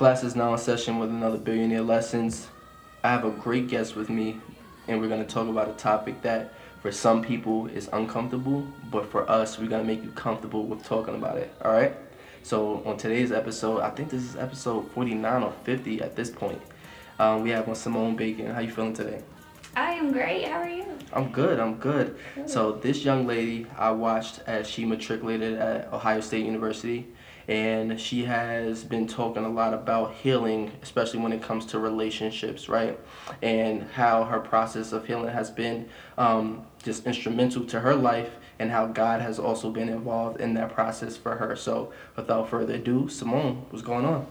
Class is now in session with another Billionaire Lessons. I have a great guest with me, and we're going to talk about a topic that for some people is uncomfortable, but for us, we're going to make you comfortable with talking about it. All right? So, on today's episode, I think this is episode 49 or 50 at this point. Um, we have on Simone Bacon. How you feeling today? I am great. How are you? I'm good. I'm good. good. So this young lady I watched as she matriculated at Ohio State University and she has been talking a lot about healing, especially when it comes to relationships, right? And how her process of healing has been um, just instrumental to her life, and how God has also been involved in that process for her. So, without further ado, Simone, what's going on?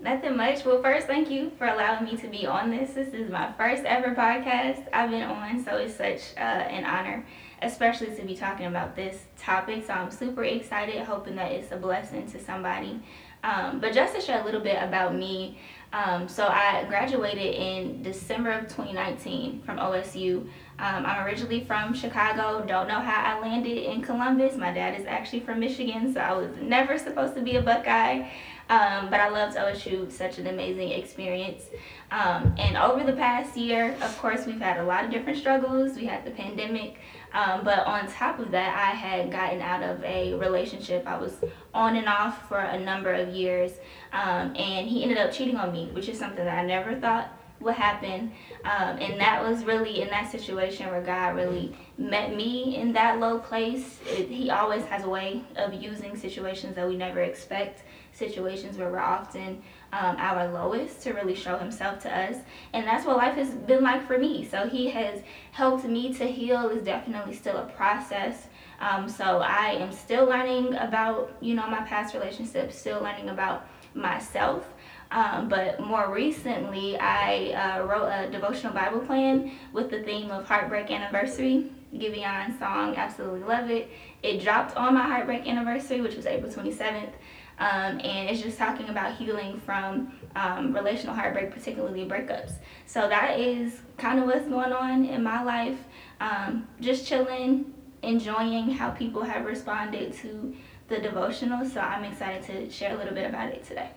Nothing much. Well, first, thank you for allowing me to be on this. This is my first ever podcast I've been on, so it's such uh, an honor especially to be talking about this topic. So I'm super excited, hoping that it's a blessing to somebody. Um, but just to share a little bit about me, um, so I graduated in December of 2019 from OSU. Um, I'm originally from Chicago. Don't know how I landed in Columbus. My dad is actually from Michigan, so I was never supposed to be a Buckeye. Um, but I loved OSU, such an amazing experience. Um, and over the past year, of course, we've had a lot of different struggles. We had the pandemic, um, but on top of that, I had gotten out of a relationship. I was on and off for a number of years, um, and he ended up cheating on me, which is something that I never thought would happen. Um, and that was really in that situation where God really met me in that low place. It, he always has a way of using situations that we never expect situations where we're often um, our lowest to really show himself to us. And that's what life has been like for me. So he has helped me to heal. Is definitely still a process. Um, so i am still learning about you know my past relationships still learning about myself. Um, but more recently i uh, wrote a devotional bible plan with the theme of heartbreak anniversary Giveon song absolutely love it it dropped on my heartbreak anniversary which was april 27th um, and it's just talking about healing from um, relational heartbreak, particularly breakups. So that is kind of what's going on in my life. Um, just chilling, enjoying how people have responded to the devotional. So I'm excited to share a little bit about it today.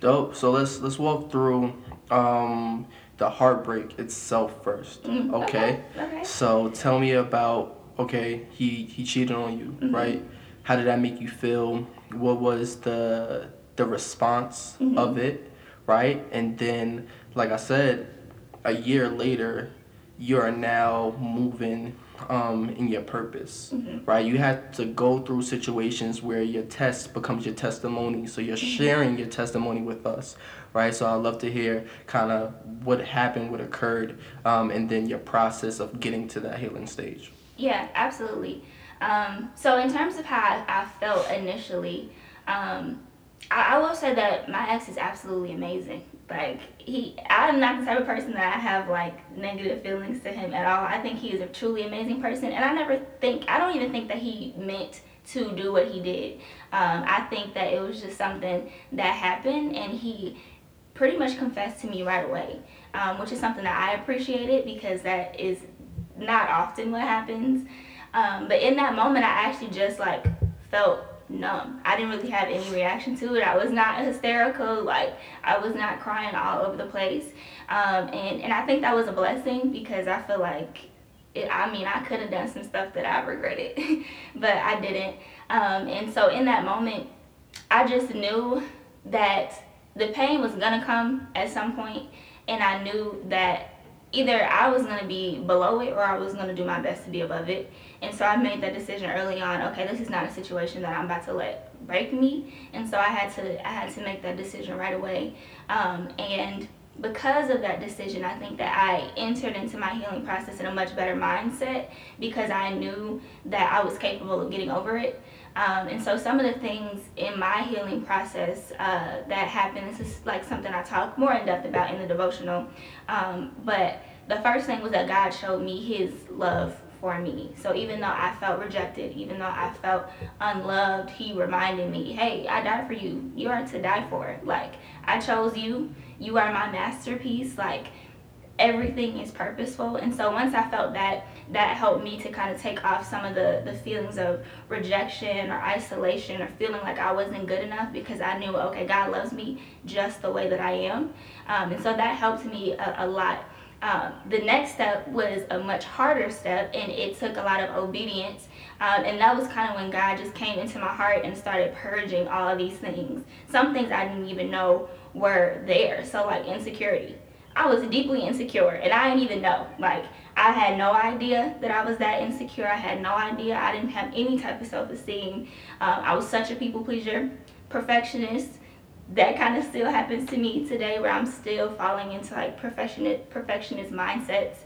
Dope. So let's let's walk through um, the heartbreak itself first. Mm, okay? okay. Okay. So tell me about okay. He he cheated on you, mm-hmm. right? How did that make you feel? what was the the response mm-hmm. of it, right? And then, like I said, a year later, you are now moving um, in your purpose, mm-hmm. right? You had to go through situations where your test becomes your testimony. So you're mm-hmm. sharing your testimony with us, right? So I'd love to hear kind of what happened, what occurred, um, and then your process of getting to that healing stage. Yeah, absolutely. Um, so in terms of how I, felt initially, um, I, I, will say that my ex is absolutely amazing. Like he, I'm not the type of person that I have like negative feelings to him at all. I think he is a truly amazing person, and I never think, I don't even think that he meant to do what he did. Um, I think that it was just something that happened, and he pretty much confessed to me right away, um, which is something that I appreciated because that is not often what happens. Um, but in that moment, I actually just like felt numb. I didn't really have any reaction to it. I was not hysterical. Like I was not crying all over the place. Um, and and I think that was a blessing because I feel like it, I mean I could have done some stuff that I regretted, but I didn't. Um, and so in that moment, I just knew that the pain was gonna come at some point, and I knew that either I was going to be below it or I was going to do my best to be above it. And so I made that decision early on, okay, this is not a situation that I'm about to let break me. And so I had to I had to make that decision right away. Um, and because of that decision, I think that I entered into my healing process in a much better mindset because I knew that I was capable of getting over it. Um, and so some of the things in my healing process uh, that happened, this is like something I talk more in depth about in the devotional. Um, but the first thing was that God showed me his love for me. So even though I felt rejected, even though I felt unloved, he reminded me, hey, I died for you. You are to die for. Like, I chose you. You are my masterpiece. Like, everything is purposeful. And so once I felt that, that helped me to kind of take off some of the, the feelings of rejection or isolation or feeling like I wasn't good enough because I knew, okay, God loves me just the way that I am. Um, and so that helped me a, a lot. Um, the next step was a much harder step and it took a lot of obedience. Um, and that was kind of when God just came into my heart and started purging all of these things. Some things I didn't even know were there. So, like insecurity. I was deeply insecure and I didn't even know. Like, I had no idea that I was that insecure. I had no idea. I didn't have any type of self esteem. Um, I was such a people pleaser, perfectionist. That kind of still happens to me today where I'm still falling into like perfectionist, perfectionist mindsets.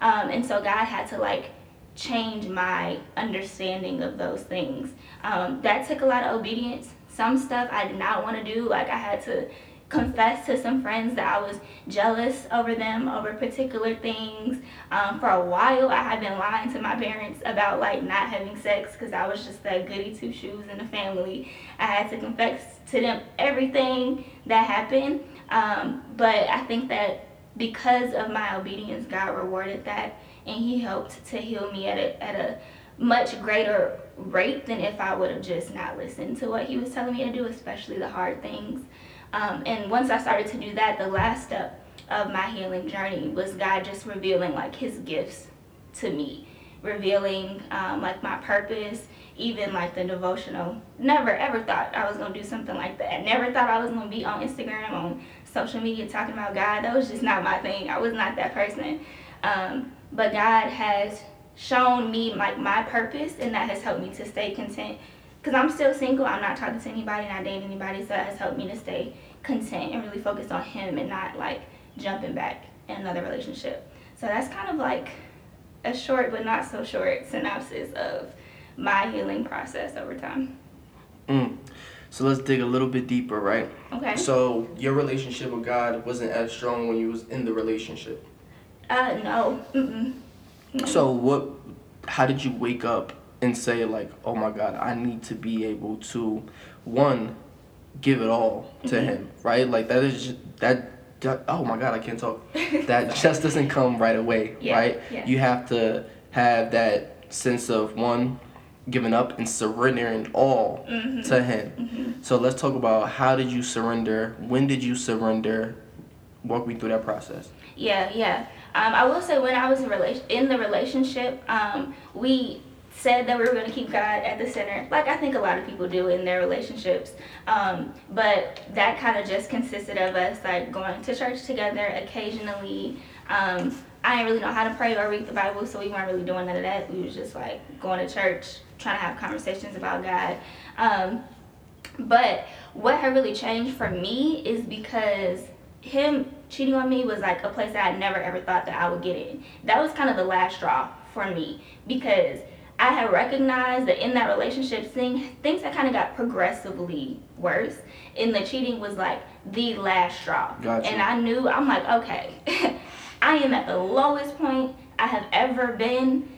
Um, and so God had to like change my understanding of those things. Um, that took a lot of obedience. Some stuff I did not want to do. Like I had to confessed to some friends that I was jealous over them over particular things. Um, for a while, I had been lying to my parents about like not having sex because I was just that goody two shoes in the family. I had to confess to them everything that happened. Um, but I think that because of my obedience, God rewarded that and He helped to heal me at a, at a much greater rate than if I would have just not listened to what He was telling me to do, especially the hard things. Um, and once I started to do that, the last step of my healing journey was God just revealing like His gifts to me, revealing um, like my purpose, even like the devotional. Never ever thought I was gonna do something like that. Never thought I was gonna be on Instagram, on social media talking about God. That was just not my thing. I was not that person. Um, but God has shown me like my purpose, and that has helped me to stay content because I'm still single. I'm not talking to anybody, not dating anybody. So that has helped me to stay content and really focus on him and not like jumping back in another relationship. So that's kind of like a short but not so short synopsis of my healing process over time. Mm. So let's dig a little bit deeper, right? Okay. So your relationship with God wasn't as strong when you was in the relationship. Uh, no. Mm-mm. So what? How did you wake up and say like, oh my God, I need to be able to, one, give it all to mm-hmm. Him, right? Like that is just, that. Oh my God, I can't talk. That just doesn't come right away, yeah, right? Yeah. You have to have that sense of one, giving up and surrendering all mm-hmm. to Him. Mm-hmm. So let's talk about how did you surrender? When did you surrender? Walk me through that process. Yeah, yeah. Um, I will say when I was in, rela- in the relationship, um, we said that we were going to keep God at the center, like I think a lot of people do in their relationships. Um, but that kind of just consisted of us like going to church together occasionally. Um, I didn't really know how to pray or read the Bible, so we weren't really doing none of that. We was just like going to church, trying to have conversations about God. Um, but what had really changed for me is because him cheating on me was like a place that I never ever thought that I would get in. That was kind of the last straw for me because I had recognized that in that relationship, thing, things had kind of got progressively worse. And the cheating was like the last straw. Gotcha. And I knew, I'm like, okay, I am at the lowest point I have ever been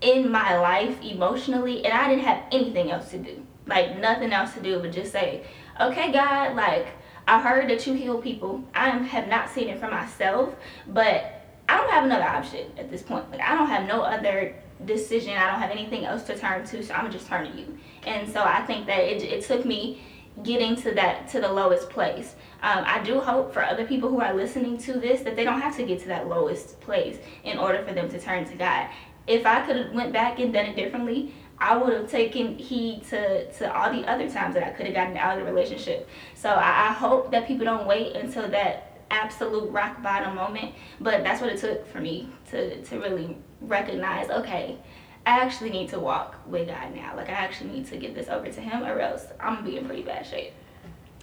in my life emotionally, and I didn't have anything else to do. Like, nothing else to do but just say, okay, God, like, I heard that you heal people. I have not seen it for myself, but I don't have another option at this point. Like, I don't have no other decision. I don't have anything else to turn to, so I'm gonna just turn to you. And so I think that it, it took me getting to that to the lowest place. Um, I do hope for other people who are listening to this that they don't have to get to that lowest place in order for them to turn to God. If I could have went back and done it differently, I would have taken heed to, to all the other times that I could have gotten out of the relationship. So I, I hope that people don't wait until that absolute rock bottom moment. But that's what it took for me to, to really recognize okay, I actually need to walk with God now. Like, I actually need to give this over to Him, or else I'm gonna be in pretty bad shape.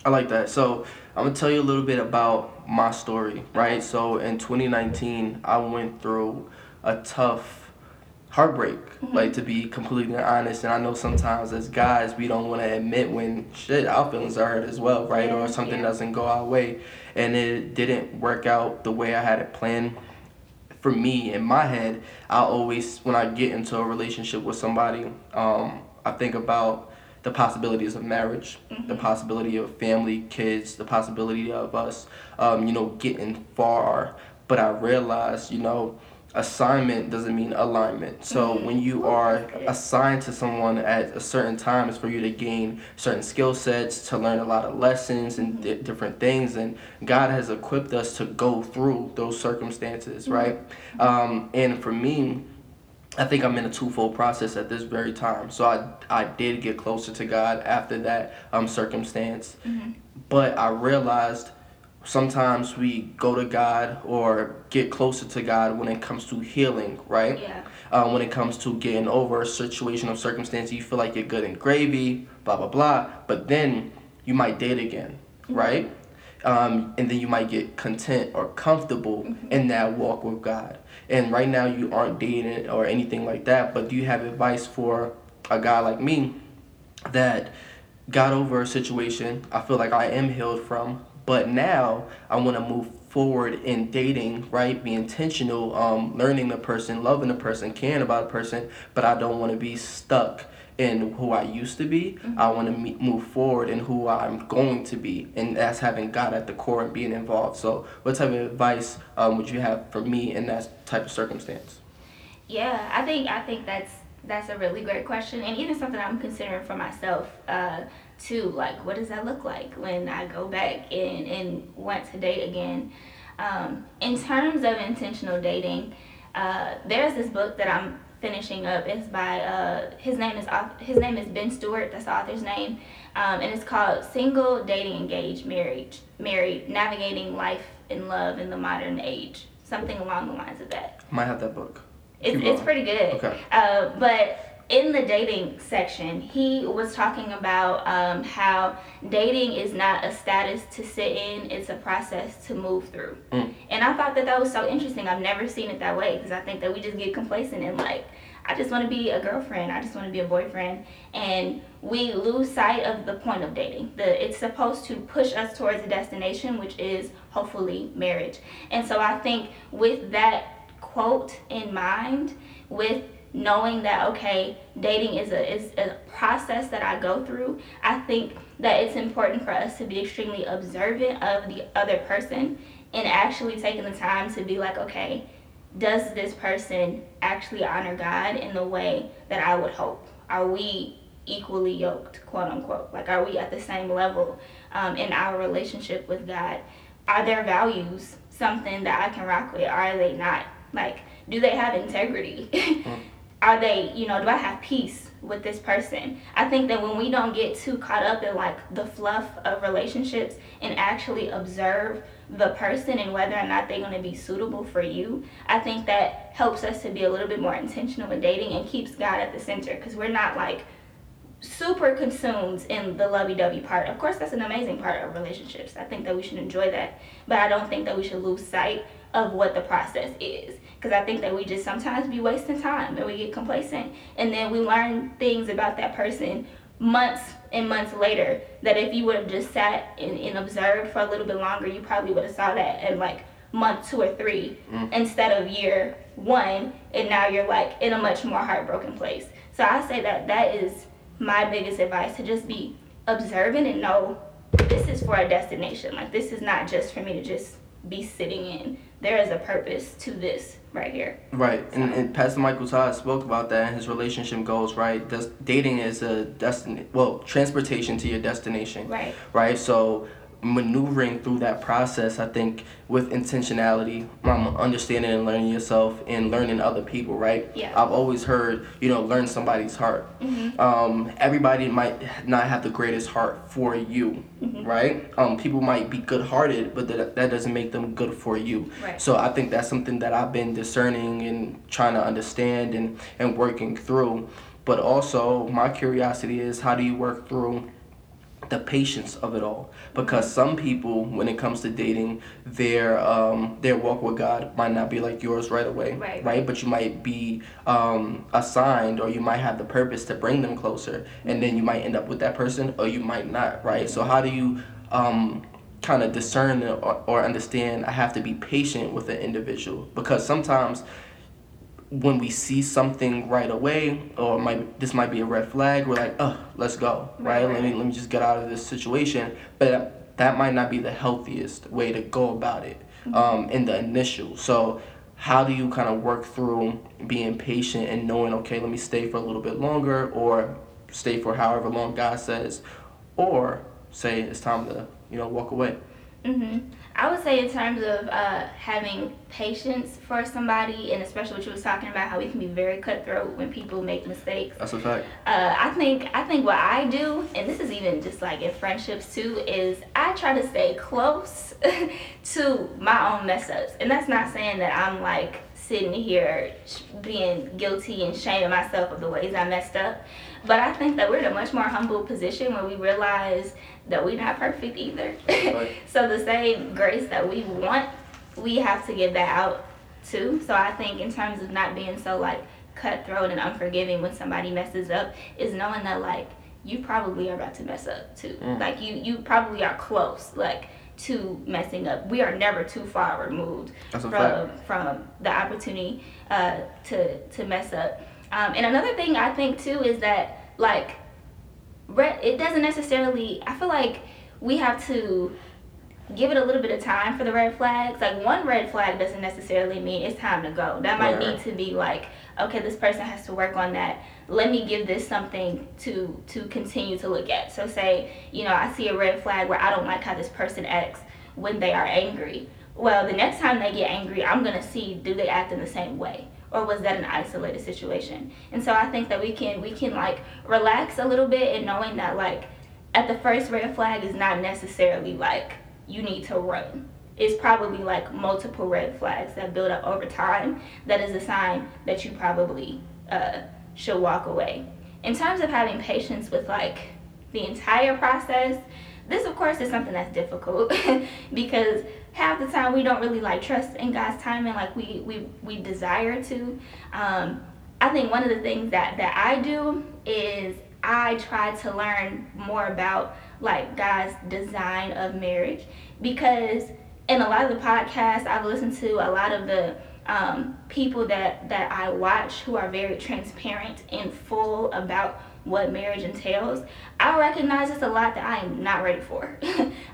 I like that. So, I'm gonna tell you a little bit about my story, right? So, in 2019, I went through a tough heartbreak mm-hmm. like to be completely honest and i know sometimes as guys we don't want to admit when shit our feelings are hurt as well right yeah, or something yeah. doesn't go our way and it didn't work out the way i had it planned for me in my head i always when i get into a relationship with somebody um, i think about the possibilities of marriage mm-hmm. the possibility of family kids the possibility of us um, you know getting far but I realized, you know, assignment doesn't mean alignment. So mm-hmm. when you are assigned to someone at a certain time, it's for you to gain certain skill sets, to learn a lot of lessons and di- different things. And God has equipped us to go through those circumstances, mm-hmm. right? Um, and for me, I think I'm in a twofold process at this very time. So I I did get closer to God after that um, circumstance, mm-hmm. but I realized sometimes we go to God or get closer to God when it comes to healing, right? Yeah. Uh, when it comes to getting over a situation or circumstance, you feel like you're good and gravy, blah, blah, blah. But then you might date again, mm-hmm. right? Um, and then you might get content or comfortable mm-hmm. in that walk with God. And right now you aren't dating or anything like that, but do you have advice for a guy like me that got over a situation I feel like I am healed from, but now I want to move forward in dating, right? Be intentional, um, learning the person, loving the person, caring about a person, but I don't want to be stuck in who I used to be. Mm-hmm. I want to me- move forward in who I'm going to be, and that's having God at the core and being involved. So, what type of advice um, would you have for me in that type of circumstance? Yeah, I think I think that's that's a really great question, and even something I'm considering for myself. Uh, too. Like, what does that look like when I go back and, and want to date again? Um, in terms of intentional dating, uh, there's this book that I'm finishing up. It's by uh, his name is his name is Ben Stuart That's the author's name, um, and it's called "Single, Dating, Engaged, Married, Married: Navigating Life and Love in the Modern Age." Something along the lines of that. Might have that book. It's, it's pretty good. Okay. Uh, but in the dating section, he was talking about um, how dating is not a status to sit in, it's a process to move through. Mm. And I thought that that was so interesting. I've never seen it that way because I think that we just get complacent and like, I just want to be a girlfriend, I just want to be a boyfriend. And we lose sight of the point of dating. The, it's supposed to push us towards a destination, which is hopefully marriage. And so I think with that quote in mind, with knowing that okay dating is a is a process that i go through i think that it's important for us to be extremely observant of the other person and actually taking the time to be like okay does this person actually honor god in the way that i would hope? Are we equally yoked quote unquote? Like are we at the same level um, in our relationship with god? Are their values something that i can rock with? Are they not? Like do they have integrity? Mm are they, you know, do I have peace with this person? I think that when we don't get too caught up in like the fluff of relationships and actually observe the person and whether or not they're going to be suitable for you, I think that helps us to be a little bit more intentional with dating and keeps God at the center because we're not like super consumed in the lovey-dovey part. Of course, that's an amazing part of relationships. I think that we should enjoy that, but I don't think that we should lose sight of what the process is. Because I think that we just sometimes be wasting time and we get complacent. And then we learn things about that person months and months later that if you would have just sat and, and observed for a little bit longer you probably would have saw that in like month two or three mm. instead of year one. And now you're like in a much more heartbroken place. So i say that that is my biggest advice to just be observant and know this is for a destination. Like this is not just for me to just be sitting in there is a purpose to this right here. Right, so. and, and Pastor Michael Todd spoke about that in his relationship goals. Right, Des- dating is a destiny. Well, transportation to your destination. Right. Right. So maneuvering through that process, I think with intentionality, um, understanding and learning yourself and learning other people, right? Yeah. I've always heard, you know, learn somebody's heart. Mm-hmm. Um, everybody might not have the greatest heart for you, mm-hmm. right? Um, people might be good hearted, but that, that doesn't make them good for you. Right. So I think that's something that I've been discerning and trying to understand and, and working through. But also, my curiosity is how do you work through the patience of it all. Because some people when it comes to dating their um their walk with god might not be like yours right away right, right? but you might be um assigned or you might have the purpose to bring them closer. And then you might end up with that person or you might not right? So how do you um kind of discern or, or understand i have to be patient with an individual? Because sometimes when we see something right away, or might this might be a red flag, we're like, oh, let's go, right? right? Let me let me just get out of this situation. But that might not be the healthiest way to go about it. mm-hmm. um, in the initial. So how do you kind of work through being patient and knowing okay let me stay for a little bit longer or stay for however long god says or say it's time to you know walk away hmm I would say in terms of uh, having patience for somebody, and especially what you was talking about, how we can be very cutthroat when people make mistakes. That's a fact. Uh, I think I think what I do, and this is even just like in friendships too, is I try to stay close to my own mess ups, and that's not saying that I'm like sitting here being guilty and shaming myself of the ways I messed up. But I think that we're in a much more humble position when we realize that we're not perfect either. Right. so the same grace that we want, we have to give that out too. So I think in terms of not being so like cutthroat and unforgiving when somebody messes up is knowing that like you probably are about to mess up too. Mm. Like you you probably are close. Like to messing up. We are never too far removed from from the opportunity uh, to to mess up. Um, and another thing I think too is that like it doesn't necessarily. I feel like we have to give it a little bit of time for the red flags. Like one red flag doesn't necessarily mean it's time to go. That might need to be like, okay, this person has to work on that. Let me give this something to to continue to look at. So say, you know, I see a red flag where I don't like how this person acts when they are angry. Well, the next time they get angry, I'm gonna see do they act in the same way or was that an isolated situation? And so I think that we can we can like relax a little bit and knowing that like at the first red flag is not necessarily like you need to run. It's probably like multiple red flags that build up over time. That is a sign that you probably uh, should walk away. In terms of having patience with like the entire process, this of course is something that's difficult because half the time we don't really like trust in God's timing like we we, we desire to. Um, I think one of the things that that I do is I try to learn more about like God's design of marriage because in a lot of the podcasts I've listened to, a lot of the um, people that that I watch who are very transparent and full about what marriage entails, I recognize it's a lot that I am not ready for.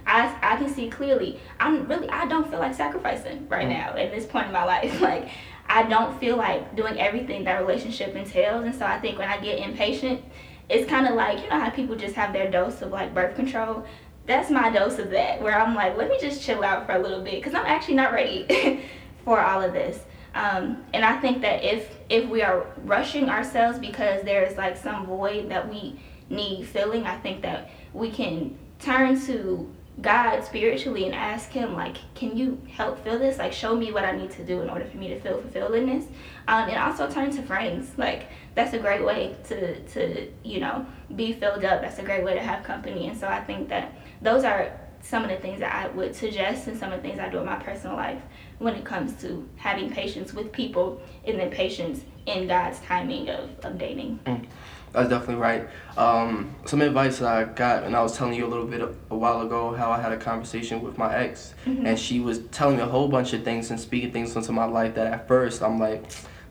I, I can see clearly. I'm really I don't feel like sacrificing right mm. now at this point in my life. Like I don't feel like doing everything that relationship entails, and so I think when I get impatient, it's kind of like you know how people just have their dose of like birth control. That's my dose of that, where I'm like, let me just chill out for a little bit because I'm actually not ready for all of this. Um, and I think that if if we are rushing ourselves because there's like some void that we need filling, I think that we can turn to God spiritually and ask Him, like, can you help fill this? Like, show me what I need to do in order for me to feel fulfilled in this. Um, and also turn to friends. Like, that's a great way to, to, you know, be filled up. That's a great way to have company. And so I think that those are some of the things that I would suggest and some of the things I do in my personal life when it comes to having patience with people and then patience in God's timing of, of dating. Mm, that's definitely right. Um, some advice that I got, and I was telling you a little bit a, a while ago how I had a conversation with my ex, mm-hmm. and she was telling me a whole bunch of things and speaking things into my life that at first I'm like,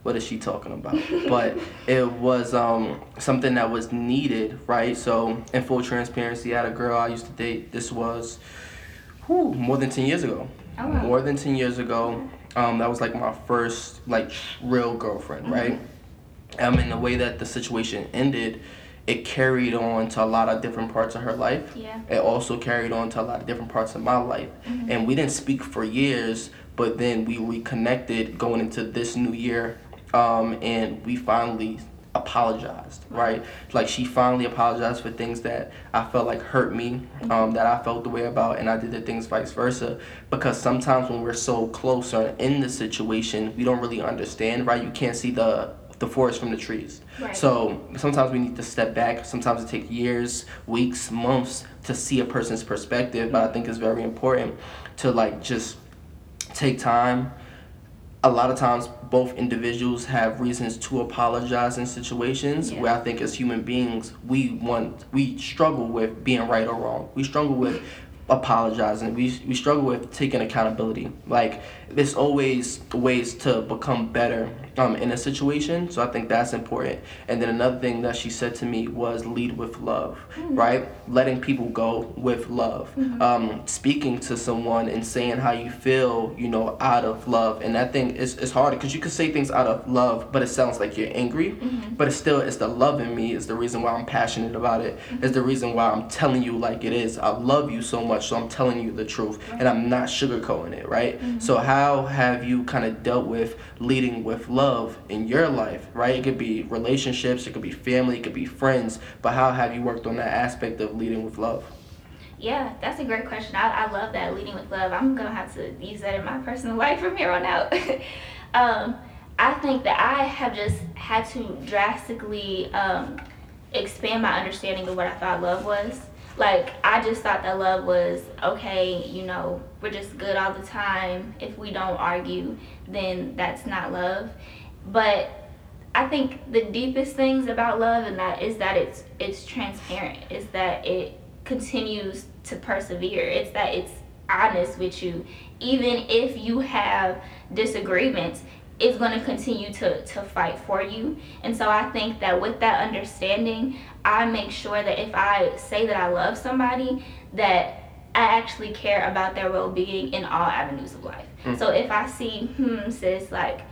what is she talking about? but it was um, something that was needed, right? So, in full transparency, I had a girl I used to date. This was whew, more than 10 years ago. Oh, wow. More than 10 years ago. Um, that was like my first like real girlfriend, mm-hmm. right? Um, and the way that the situation ended, it carried on to a lot of different parts of her life. Yeah. It also carried on to a lot of different parts of my life. Mm-hmm. And we didn't speak for years, but then we reconnected going into this new year. Um, and we finally apologized, right? Like she finally apologized for things that I felt like hurt me, um, that I felt the way about, and I did the things vice versa. Because sometimes when we're so close or in the situation, we don't really understand, right? You can't see the the forest from the trees. Right. So sometimes we need to step back. Sometimes it takes years, weeks, months to see a person's perspective. But I think it's very important to like just take time a lot of times both individuals have reasons to apologize in situations yeah. where I think as human beings we want we struggle with being right or wrong. We struggle with apologizing. We we struggle with taking accountability. Like there's always ways to become better um, in a situation. So I think that's important. And then another thing that she said to me was lead with love, mm-hmm. right? Letting people go with love. Mm-hmm. Um, speaking to someone and saying how you feel, you know, out of love. And that thing is, is hard because you can say things out of love, but it sounds like you're angry. Mm-hmm. But it's still, it's the love in me is the reason why I'm passionate about it. Mm-hmm. Is the reason why I'm telling you like it is. I love you so much, so I'm telling you the truth. And I'm not sugarcoating it, right? Mm-hmm. So how have you kind of dealt with leading with love in your life, right? It could be relationships, it could be family, it could be friends, but how have you worked on that aspect of leading with love? Yeah, that's a great question. I, I love that leading with love. I'm gonna have to use that in my personal life from here on out. um, I think that I have just had to drastically um, expand my understanding of what I thought love was like I just thought that love was okay, you know, we're just good all the time. If we don't argue, then that's not love. But I think the deepest things about love and that is that it's it's transparent. Is that it continues to persevere. It's that it's honest with you even if you have disagreements it's going to continue to, to fight for you. And so I think that with that understanding, I make sure that if I say that I love somebody, that I actually care about their well being in all avenues of life. Mm-hmm. So if I see, hmm, sis, like,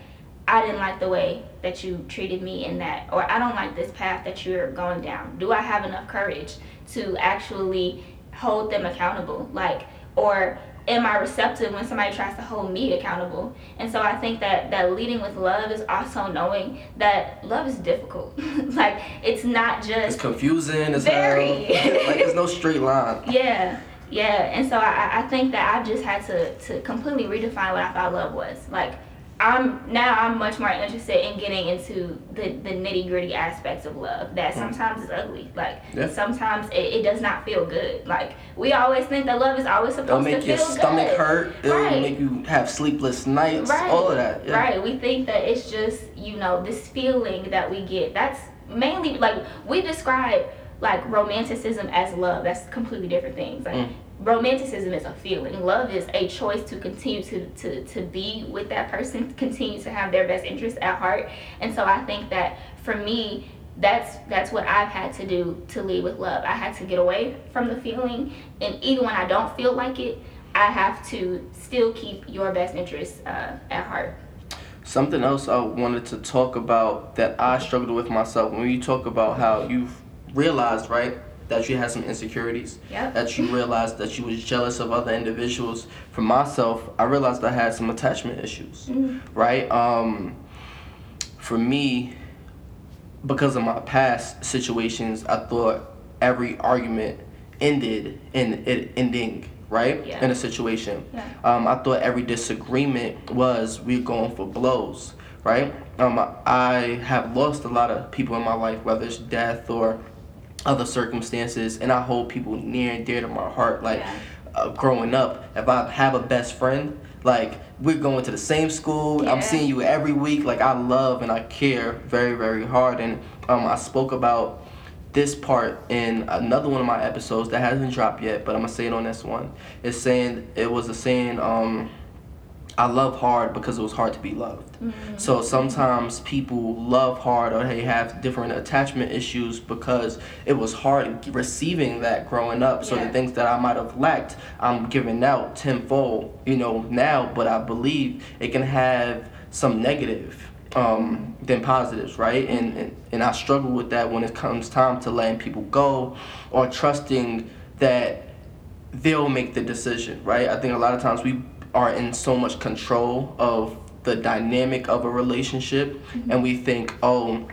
I didn't like the way that you treated me in that, or I don't like this path that you're going down. Do I have enough courage to actually hold them accountable? Like, or am I receptive when somebody tries to hold me accountable? And so I think that that leading with love is also knowing that love is difficult. like it's not just it's confusing as very. hell. like there's no straight line. Yeah. Yeah, and so I, I think that I've just had to, to completely redefine what I thought love was. Like I'm now I'm much more interested in getting into the, the nitty gritty aspects of love that hmm. sometimes is ugly. Like yeah. sometimes it, it, does not feel good. Like we always think that love is always supposed It'll to feel good. It'll make your stomach hurt. It'll right. make you have sleepless nights. Right. All of that. Yeah. Right. We think that it's just, you know, this feeling that we get. That's mainly like we describe like romanticism as love. That's completely different things. Like mm romanticism is a feeling. Love is a choice to continue to, to, to be with that person, continue to have their best interest at heart. And so I think that for me, that's that's what I've had to do to lead with love. I had to get away from the feeling, and even when I don't feel like it, I have to still keep your best interest uh, at heart. Something else I wanted to talk about that I struggled with myself when you talk about how you've realized, right? that you had some insecurities. Yep. That you realized that you was jealous of other individuals. For myself, I realized I had some attachment issues. Mm-hmm. Right? Um, for me, because of my past situations, I thought every argument ended in it ending right yeah. in a situation yeah. um, i thought every disagreement was we going for blows right um, i have lost a lot of people in my life whether it's death or other circumstances, and I hold people near and dear to my heart. Like yeah. uh, growing up, if I have a best friend, like we're going to the same school. Yeah. I'm seeing you every week. Like I love and I care very very hard. And um, I spoke about this part in another one of my episodes that hasn't dropped yet, but I'm gonna say it on this one. It's saying it was a saying. Um, I love hard because it was hard to be loved. Mm-hmm. So sometimes people love hard or they have different attachment issues because it was hard receiving that growing up. So yeah. the things that I might have lacked, I'm giving out tenfold, you know, now. But I believe it can have some negative um, than positives, right? And, and and I struggle with that when it comes time to letting people go or trusting that they'll make the decision, right? I think a lot of times we are in so much control of the dynamic of a relationship mm-hmm. and we think oh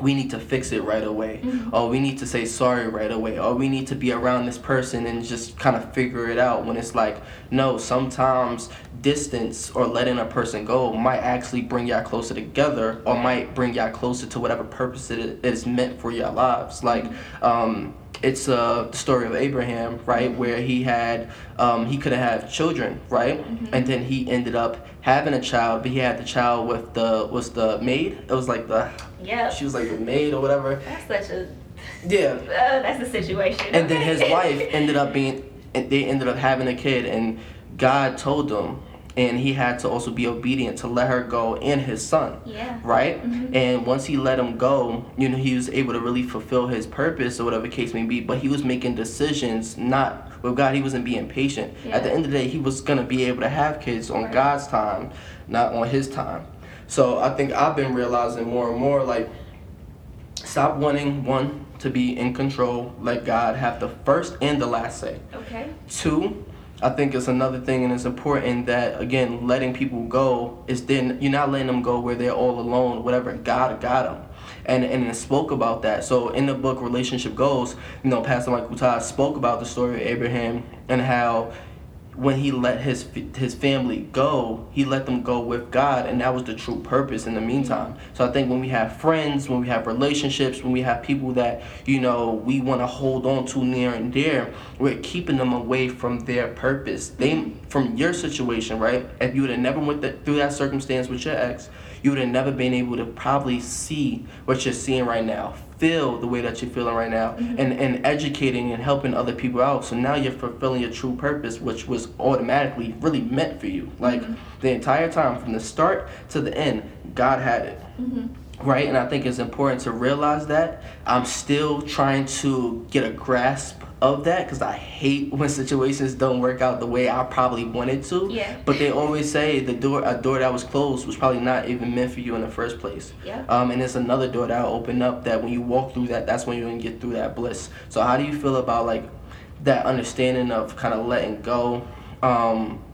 we need to fix it right away mm-hmm. or we need to say sorry right away or we need to be around this person and just kind of figure it out when it's like no sometimes distance or letting a person go might actually bring y'all closer together or might bring y'all closer to whatever purpose it is meant for your lives like mm-hmm. um, it's a story of Abraham, right, where he had um, he couldn't have children, right, mm-hmm. and then he ended up having a child, but he had the child with the was the maid. It was like the yeah. She was like the maid or whatever. That's such a yeah. Uh, that's the situation. And then his wife ended up being, they ended up having a kid, and God told them and he had to also be obedient to let her go and his son. Yeah. Right? Mm-hmm. And once he let him go, you know, he was able to really fulfill his purpose or whatever case may be. But he was making decisions not with God. He wasn't being patient. Yeah. At the end of the day, he was gonna be able to have kids on right. God's time, not on his time. So I think I've been realizing more and more like stop wanting one to be in control. Let God have the first and the last say. Okay. Two, I think it's another thing, and it's important that again, letting people go is then you're not letting them go where they're all alone. Whatever God got them, and and it spoke about that. So in the book Relationship Goals, you know, Pastor Michael Todd spoke about the story of Abraham and how when he let his his family go, he let them go with God, and that was the true purpose. In the meantime, so I think when we have friends, when we have relationships, when we have people that you know we want to hold on to near and dear, we're keeping them away from their purpose. They from your situation, right? If you would have never went through that circumstance with your ex, you would have never been able to probably see what you're seeing right now, feel the way that you're feeling right now, mm-hmm. and, and educating and helping other people out. So now you're fulfilling your true purpose, which was automatically really meant for you. Like mm-hmm. the entire time, from the start to the end, God had it. Mm-hmm right? And I think it's important to realize that. I'm still trying to get a grasp of that because I hate when situations don't work out the way I probably wanted to. Yeah. But they always say the door a door that was closed was probably not even meant for you in the first place. Yeah. Um, and it's another door that will open up that when you walk through that, that's when you're gonna get through that bliss. So how do you feel about like that understanding of kind of letting go? Um,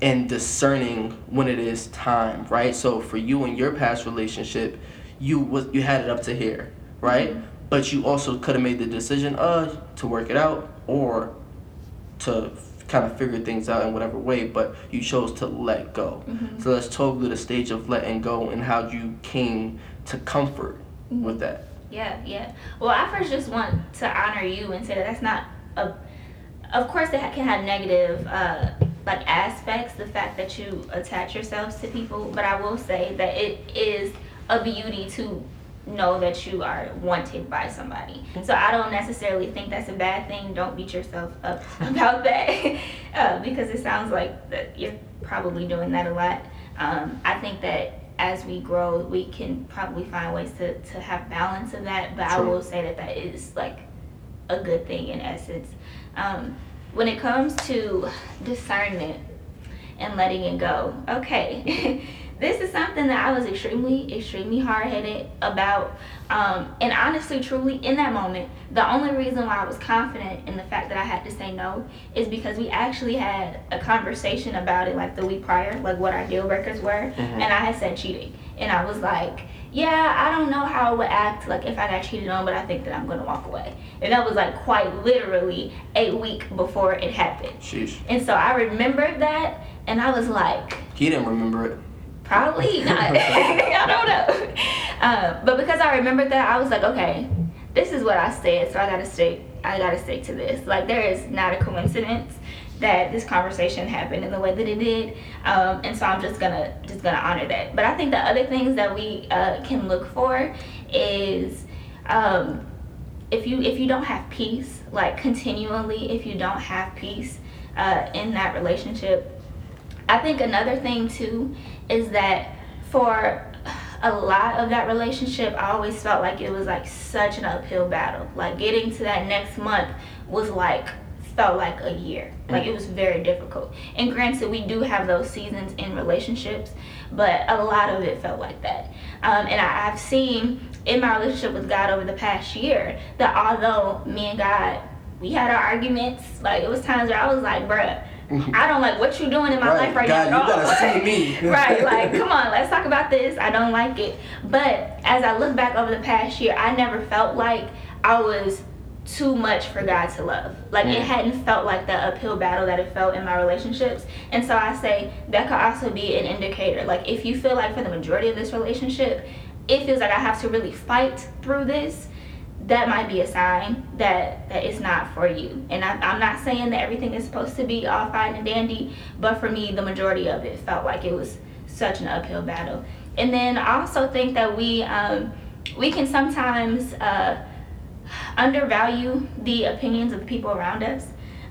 and discerning when it is time, right? So for you and your past relationship, you was you had it up to here, right? Mm-hmm but you also could have made the decision uh to work it out or to kind of figure things out in whatever way but you chose to let go mm-hmm. so let's talk the stage of letting go and how you came to comfort mm-hmm. with that yeah yeah well i first just want to honor you and say that that's not a of course it can have negative uh like aspects the fact that you attach yourselves to people but i will say that it is a beauty to know that you are wanted by somebody. So I don't necessarily think that's a bad thing. Don't beat yourself up about that uh, because it sounds like that you're probably doing that a lot. Um, I think that as we grow, we can probably find ways to, to have balance of that. But True. I will say that that is like a good thing in essence. Um, when it comes to discernment and letting it go, okay. this is something that I was extremely, extremely hard headed about. Um, and honestly, truly, in that moment, the only reason why I was confident in the fact that I had to say no is because we actually had a conversation about it like the week prior, like what our deal breakers were. Mm-hmm. And I had said cheating. And I was like, yeah, I don't know how I would act like if I got cheated on, but I think that I'm gonna walk away. And that was like quite literally a week before it happened. Sheesh. And so I remembered that, and I was like, he didn't remember it. Probably not. I don't know. Uh, but because I remembered that, I was like, okay, this is what I said, so I gotta stick. I gotta stick to this. Like there is not a coincidence that this conversation happened in the way that it did, um, and so I'm just gonna just gonna honor that. But I think the other things that we uh, can look for is. Um, if you if you don't have peace like continually if you don't have peace uh, in that relationship I think another thing too is that for a lot of that relationship, I always felt like it was like such an uphill battle. Like getting to that next month was like felt like a year. Like it was very difficult. And granted, we do have those seasons in relationships, but a lot of it felt like that. Um, and I, I've seen in my relationship with God over the past year that although me and God, we had our arguments, like it was times where I was like, bruh, I don't like what you're doing in my right. life right God, now. You gotta see me. right, like come on, let's talk about this. I don't like it. But as I look back over the past year, I never felt like I was too much for God to love. Like mm. it hadn't felt like the uphill battle that it felt in my relationships. And so I say that could also be an indicator. Like if you feel like for the majority of this relationship, it feels like I have to really fight through this that might be a sign that, that it's not for you. And I, I'm not saying that everything is supposed to be all fine and dandy, but for me, the majority of it felt like it was such an uphill battle. And then I also think that we um, we can sometimes uh, undervalue the opinions of the people around us.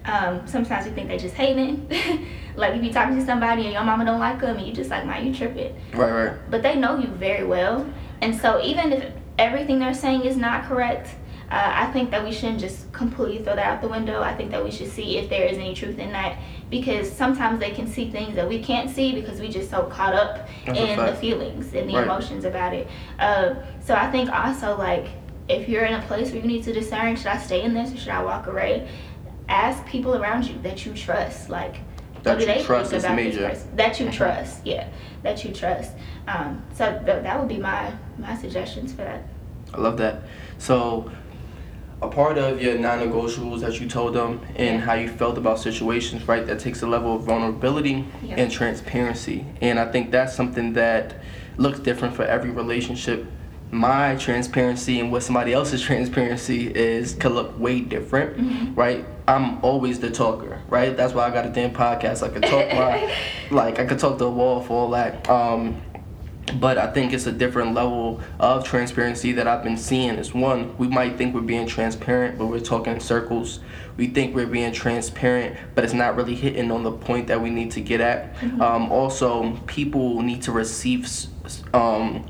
Um, sometimes we think they just hating. like if you talk to somebody and your mama don't like them, and you just like, man, you tripping. Right, right. But they know you very well, and so even if everything they're saying is not correct, uh, I think that we shouldn't just completely throw that out the window. I think that we should see if there is any truth in that because sometimes they can see things that we can't see because we just so caught up That's in the feelings and the right. emotions about it. Uh, so I think also like if you're in a place where you need to discern, should I stay in this or should I walk away? Ask people around you that you trust, like that you trust is major. That you trust, yeah, that you trust. Um, so th- that would be my my suggestions for that. I love that. So a part of your non-negotiables that you told them and yeah. how you felt about situations right that takes a level of vulnerability yeah. and transparency and i think that's something that looks different for every relationship my transparency and what somebody else's transparency is could look way different mm-hmm. right i'm always the talker right that's why i got a damn podcast i could talk my like i could talk to a wall for all that um but I think it's a different level of transparency that I've been seeing. Is one, we might think we're being transparent, but we're talking in circles. We think we're being transparent, but it's not really hitting on the point that we need to get at. Mm-hmm. Um, also, people need to receive um,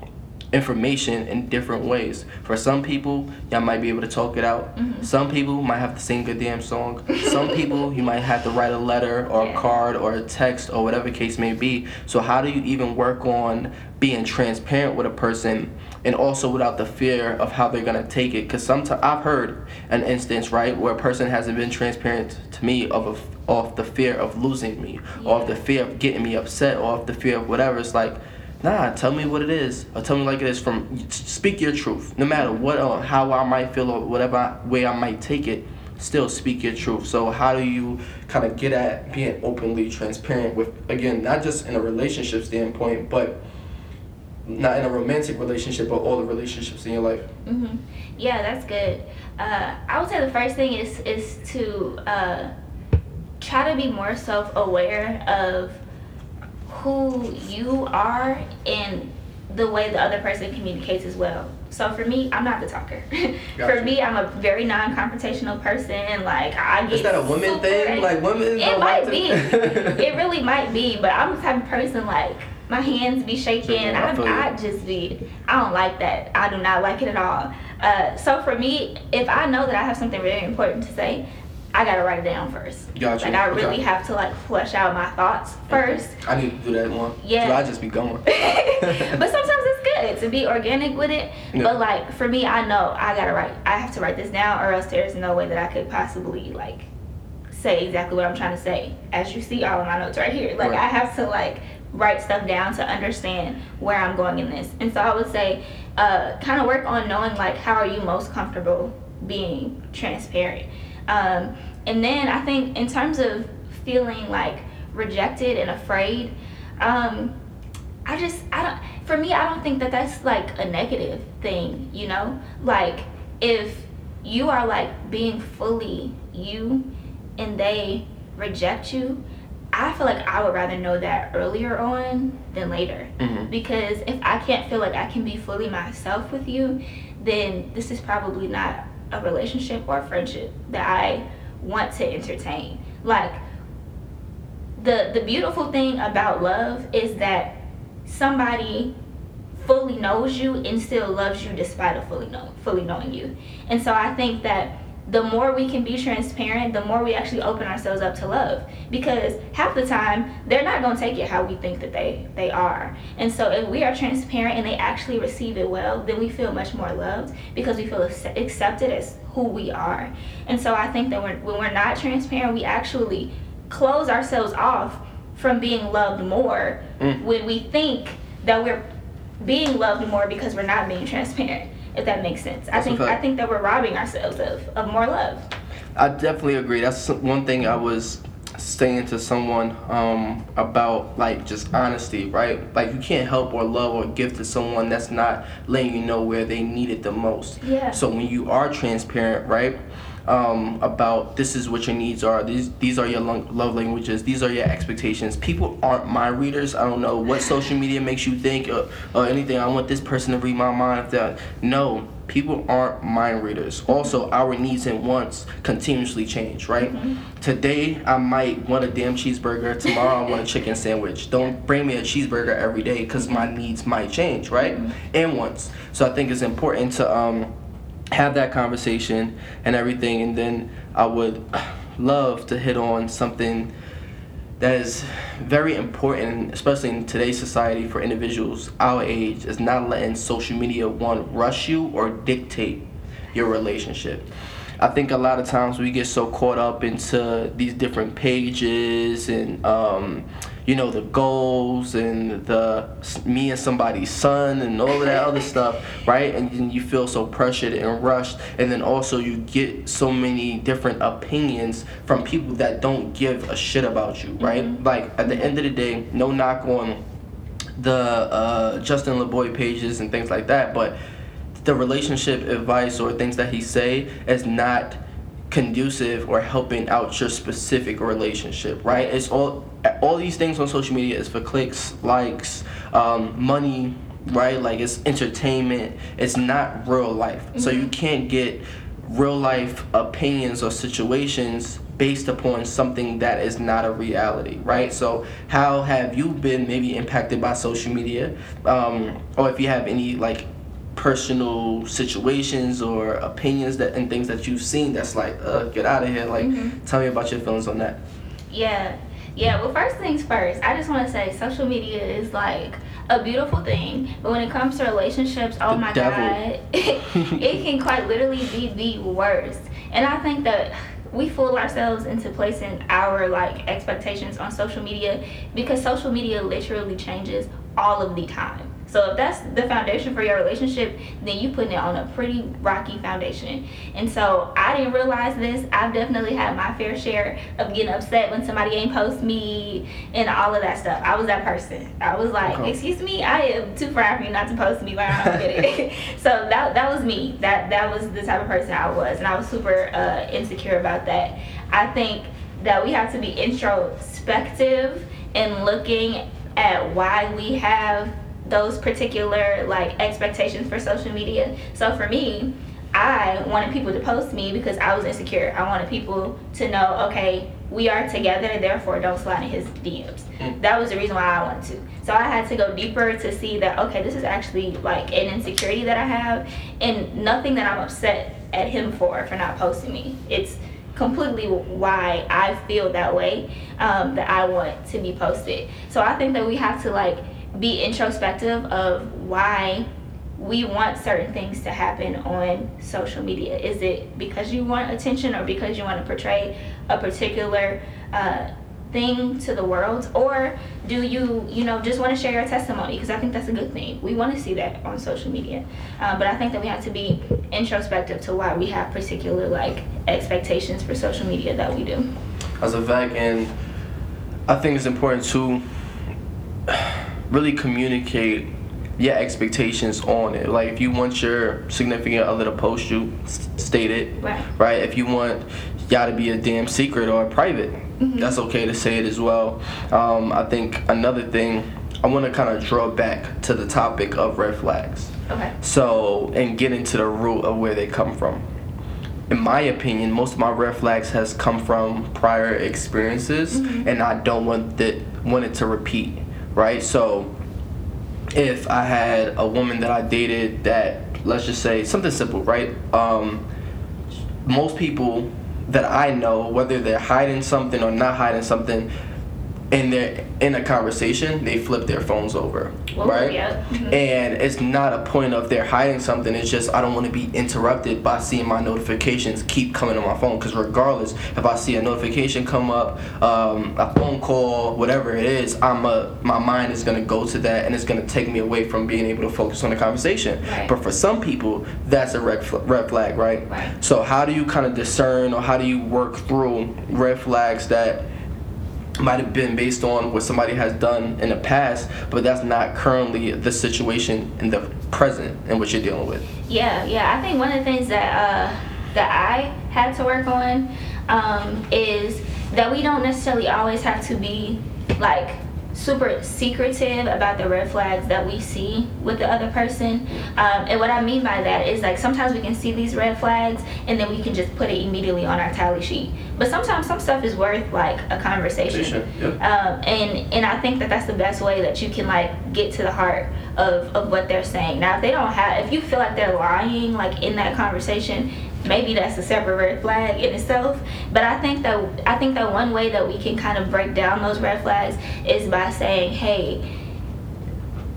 information in different ways. For some people, y'all might be able to talk it out. Mm-hmm. Some people might have to sing a damn song. some people, you might have to write a letter or yeah. a card or a text or whatever case may be. So, how do you even work on being transparent with a person and also without the fear of how they're gonna take it? Because sometimes I've heard an instance, right, where a person hasn't been transparent to me of a, off the fear of losing me, yeah. or of the fear of getting me upset, or of the fear of whatever. It's like, Nah, tell me what it is. Or tell me like it is from speak your truth. No matter what or how I might feel or whatever way I might take it, still speak your truth. So how do you kind of get at being openly transparent with again, not just in a relationship standpoint, but not in a romantic relationship, but all the relationships in your life. Mm-hmm. Yeah, that's good. Uh, I would say the first thing is is to uh, try to be more self aware of who you are and the way the other person communicates as well. So for me, I'm not the talker. for me, I'm a very non-confrontational person. Like I get. Is that a woman thing? Like women? It might like be. it really might be. But I'm the type of person like my hands be shaking. I, I, I just be. I don't like that. I do not like it at all. Uh, so for me, if I know that I have something very important to say, I gotta write it down first. Gotcha. Like I really okay. have to like flesh out my thoughts first. I need to do that one. Yeah. So I just be going. but sometimes it's good to be organic with it. Yeah. But like for me, I know I gotta write. I have to write this down, or else there's no way that I could possibly like say exactly what I'm trying to say. As you see, all of my notes right here. Like right. I have to like write stuff down to understand where I'm going in this. And so I would say, uh, kind of work on knowing like how are you most comfortable being transparent. Um, and then I think in terms of feeling like rejected and afraid, um, I just I don't. For me, I don't think that that's like a negative thing. You know, like if you are like being fully you, and they reject you, I feel like I would rather know that earlier on than later. Mm-hmm. Because if I can't feel like I can be fully myself with you, then this is probably not a relationship or a friendship that I want to entertain. Like the the beautiful thing about love is that somebody fully knows you and still loves you despite of fully know fully knowing you. And so I think that the more we can be transparent, the more we actually open ourselves up to love. Because half the time, they're not going to take it how we think that they, they are. And so if we are transparent and they actually receive it well, then we feel much more loved because we feel accepted as who we are. And so I think that when, when we're not transparent, we actually close ourselves off from being loved more mm. when we think that we're being loved more because we're not being transparent if that makes sense. That's I think I think that we're robbing ourselves of, of more love. I definitely agree. That's one thing I was saying to someone um, about like just honesty, right? Like you can't help or love or give to someone that's not letting you know where they need it the most. Yeah. So when you are transparent, right? Um, about this is what your needs are. These these are your love languages. These are your expectations. People aren't mind readers. I don't know what social media makes you think or, or anything. I want this person to read my mind. That no, people aren't mind readers. Also, our needs and wants continuously change. Right? Mm-hmm. Today I might want a damn cheeseburger. Tomorrow I want a chicken sandwich. Don't bring me a cheeseburger every day because my needs might change. Right? Mm-hmm. And wants. So I think it's important to um have that conversation and everything and then i would love to hit on something that is very important especially in today's society for individuals our age is not letting social media one rush you or dictate your relationship. I think a lot of times we get so caught up into these different pages and um, you know the goals and the me and somebody's son and all of that other stuff, right? And then you feel so pressured and rushed, and then also you get so many different opinions from people that don't give a shit about you, right? Mm-hmm. Like at the end of the day, no knock on the uh, Justin Laboy pages and things like that, but the relationship advice or things that he say is not conducive or helping out your specific relationship right it's all all these things on social media is for clicks likes um, money right like it's entertainment it's not real life mm-hmm. so you mm-hmm. can't get real life opinions or situations based upon something that is not a reality, right? So, how have you been maybe impacted by social media, um, or if you have any like personal situations or opinions that and things that you've seen that's like uh, get out of here like mm-hmm. tell me about your feelings on that yeah yeah well first things first i just want to say social media is like a beautiful thing but when it comes to relationships oh the my devil. god it can quite literally be the worst and i think that we fool ourselves into placing our like expectations on social media because social media literally changes all of the time so if that's the foundation for your relationship, then you putting it on a pretty rocky foundation. And so I didn't realize this. I've definitely had my fair share of getting upset when somebody ain't post me and all of that stuff. I was that person. I was like, okay. excuse me, I am too proud for you not to post me when I don't get it. so that that was me. That that was the type of person I was, and I was super uh, insecure about that. I think that we have to be introspective in looking at why we have those particular like expectations for social media. So for me, I wanted people to post me because I was insecure. I wanted people to know, okay, we are together, therefore don't slide in his DMs. Mm. That was the reason why I wanted to. So I had to go deeper to see that, okay, this is actually like an insecurity that I have and nothing that I'm upset at him for, for not posting me. It's completely why I feel that way, um, that I want to be posted. So I think that we have to like be introspective of why we want certain things to happen on social media. Is it because you want attention or because you want to portray a particular uh, thing to the world? Or do you, you know, just want to share your testimony? Because I think that's a good thing. We want to see that on social media. Uh, but I think that we have to be introspective to why we have particular, like, expectations for social media that we do. As a fact, and I think it's important to really communicate your expectations on it. Like if you want your significant other to post you, state it. Right. Right. If you want y'all to be a damn secret or private, mm-hmm. that's okay to say it as well. Um, I think another thing I want to kind of draw back to the topic of red flags. Okay. So and get into the root of where they come from. In my opinion, most of my red flags has come from prior experiences, mm-hmm. and I don't want that want it to repeat right? So if I had a woman that I dated that let's just say something simple, right? Um, most people that I know, whether they're hiding something or not hiding something, and they're in a conversation, they flip their phones over, well, right? Yeah. Mm-hmm. And it's not a point of they're hiding something. It's just I don't want to be interrupted by seeing my notifications keep coming on my phone. Because regardless, if I see a notification come up, um, a phone call, whatever it is, I'm a my mind is gonna go to that, and it's gonna take me away from being able to focus on the conversation. Right. But for some people, that's a red fl- red flag, right? Right. So how do you kind of discern, or how do you work through red flags that might have been based on what somebody has done in the past, but that's not currently the situation in the present in which you're dealing with. Yeah, yeah. I think one of the things that uh, that I had to work on um, is that we don't necessarily always have to be like super secretive about the red flags that we see with the other person. Um, and what I mean by that is like sometimes we can see these red flags and then we can just put it immediately on our tally sheet. But sometimes some stuff is worth like a conversation. Yep. Um, and and I think that that's the best way that you can like get to the heart of, of what they're saying. Now, if they don't have, if you feel like they're lying like in that conversation, maybe that's a separate red flag in itself. But I think that I think that one way that we can kind of break down those red flags is by saying, hey.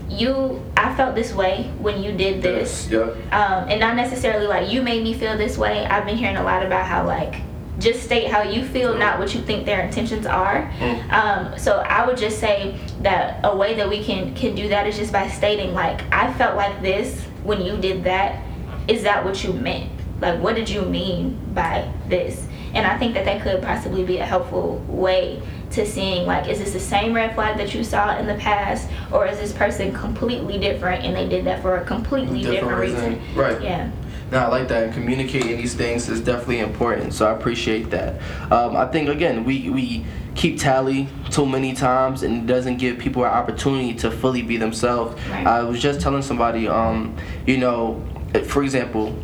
You, I felt this way when you did this, Yes. Yep. um, and not necessarily like you made me feel this way. I've been hearing a lot about how like just state how you feel, not what you think their intentions are. Mm. Um, so I would just say that a way that we can can do that is just by stating like I felt like this when you did that. Is that what you meant? Like what did you mean by this? And I think that that could possibly be a helpful way to seeing like is this the same red flag that you saw in the past or is this person completely different and they did that for a completely different, reason. Right. Yeah. No, I like that. And communicating these things is definitely important. So I appreciate that. Um, I think again, we we keep tally too many times, and it doesn't give people an opportunity to fully be themselves. Right. I was just telling somebody, um, you know, for example,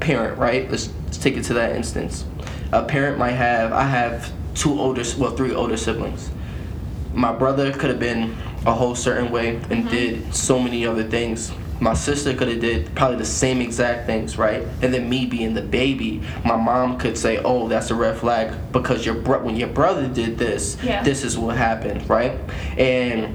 parent, right? Let's, let's take it to that instance. A parent might have. I have two older, well, three older siblings. My brother could have been a whole certain way and mm-hmm. did so many other things. My sister could have did probably the same exact things, right? And then me being the baby, my mom could say, "Oh, that's a red flag because your bro- when your brother did this, Yeah. this is what happened, right?" And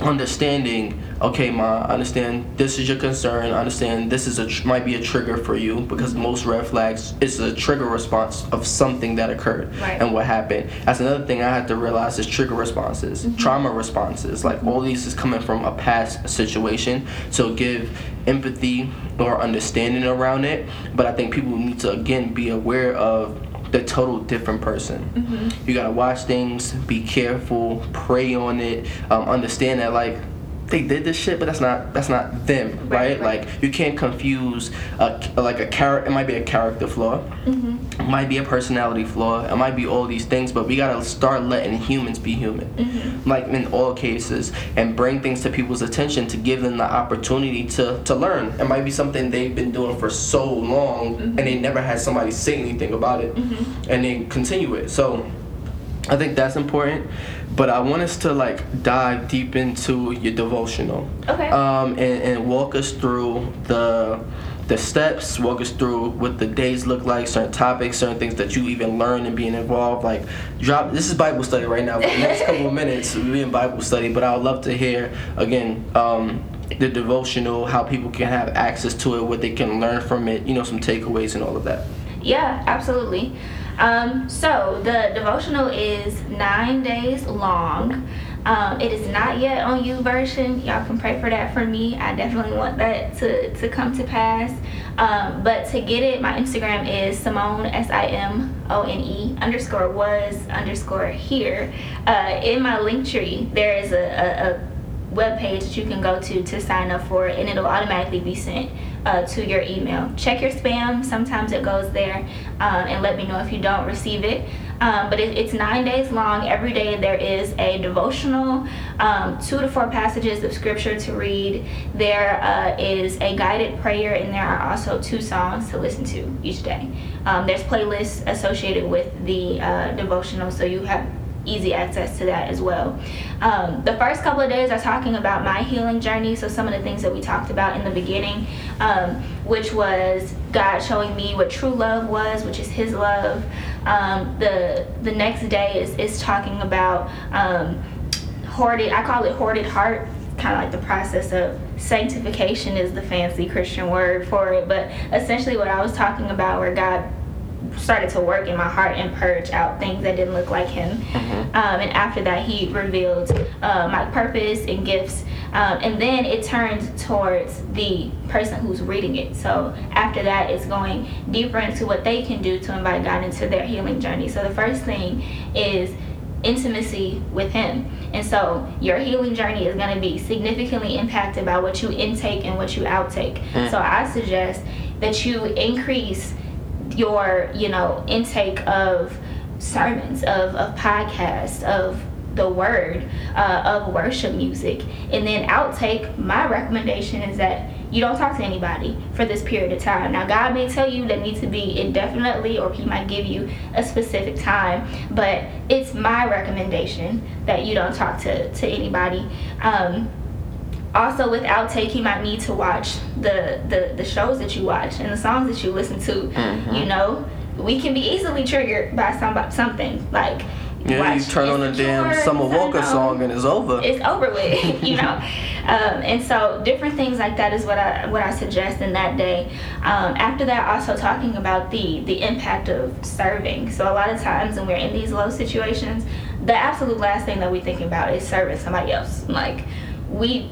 understanding okay ma i understand this is your concern. I understand this is a tr- might be a trigger for you because mm-hmm. most red flags is a trigger response of something that occurred Right. and what happened. That's another thing i had to realize is trigger responses mm-hmm. trauma responses. Like all these is coming from a past situation. So give empathy or understanding around it. But i think people need to again be aware of the total different person. Mm-hmm. You gotta watch things, be careful, pray on it, um, understand that like they did this shit, but that's not that's not them, right? Right, right. Like you can't confuse a, like a character. It might be a character flaw, it might be a personality flaw, it might be all these things, but we gotta start letting humans be human, mm-hmm. like in all cases, and bring things to people's attention to give them the opportunity to to learn. It might be something they've been doing for so long, and mm-hmm. they never had somebody say anything about it, and they continue it. So. I think that's important, but I want us to like dive deep into your devotional, Okay. um, and, and walk us through the the steps, walk us through what the days look like, certain topics, certain things that you even learn and being involved. Like, drop. This is Bible study right now. For the next couple of minutes, we'll be in Bible study, but I would love to hear again. Um, the devotional, how people can have access to it, what they can learn from it, you know, some takeaways and all of that. Yeah, absolutely. Um, so the devotional is nine days long. Um, it is not yet on YouVersion. Y'all can pray for that for me. I definitely want that to, to come to pass. Um, but to get it, my Instagram is Simone S I M O N E underscore was underscore here. Uh, in my Linktree, there is a, a, a web page that you can go to to sign up for it and it'll automatically be sent uh, to your email. Check your spam. Sometimes it goes there um, and let me know if you don't receive it. Um, but it, it's nine days long. Every day there is a devotional um, two to four passages of scripture to read. There uh, is a guided prayer and there are also two songs to listen to each day. Um, there's playlists associated with the uh, devotional so you have easy access to that as well. Um, the first couple of days are talking about my healing journey, so some of the things that we talked about in the beginning, um, which was God showing me what true love was, which is His love. Um, the the next day is is talking about um, hoarded. I call it hoarded heart. Kind of like the process of sanctification is the fancy Christian word for it, but essentially what I was talking about, where God started to work in my heart and purge out things that didn't look like him. Um, and after that, he revealed uh, my purpose and gifts. Um, and then it turns towards the person who's reading it. So after that, it's going deeper into what they can do to invite God into their healing journey. So the first thing is intimacy with him. And so your healing journey is going to be significantly impacted by what you intake and what you outtake. So I suggest that you increase your you know intake of sermons of, of podcasts of the word uh, of worship music. And then outtake my recommendation is that you don't talk to anybody for this period of time. Now god may tell you that needs to be indefinitely or he might give you a specific time but it's my recommendation that you don't talk to, to anybody. Um, also with outtake you might need to watch the, the the shows that you watch and the songs that you listen to mm-hmm. you know we can be easily triggered by some something like yeah, you turn on a damn Summer Walker song and it's over. It's over with, you know. Um, and so different things like that is what I what I suggest in that day. Um, after that, also talking about the the impact of serving. So a lot of times when we're in these low situations, the absolute last thing that we think about is serving somebody else. Like we,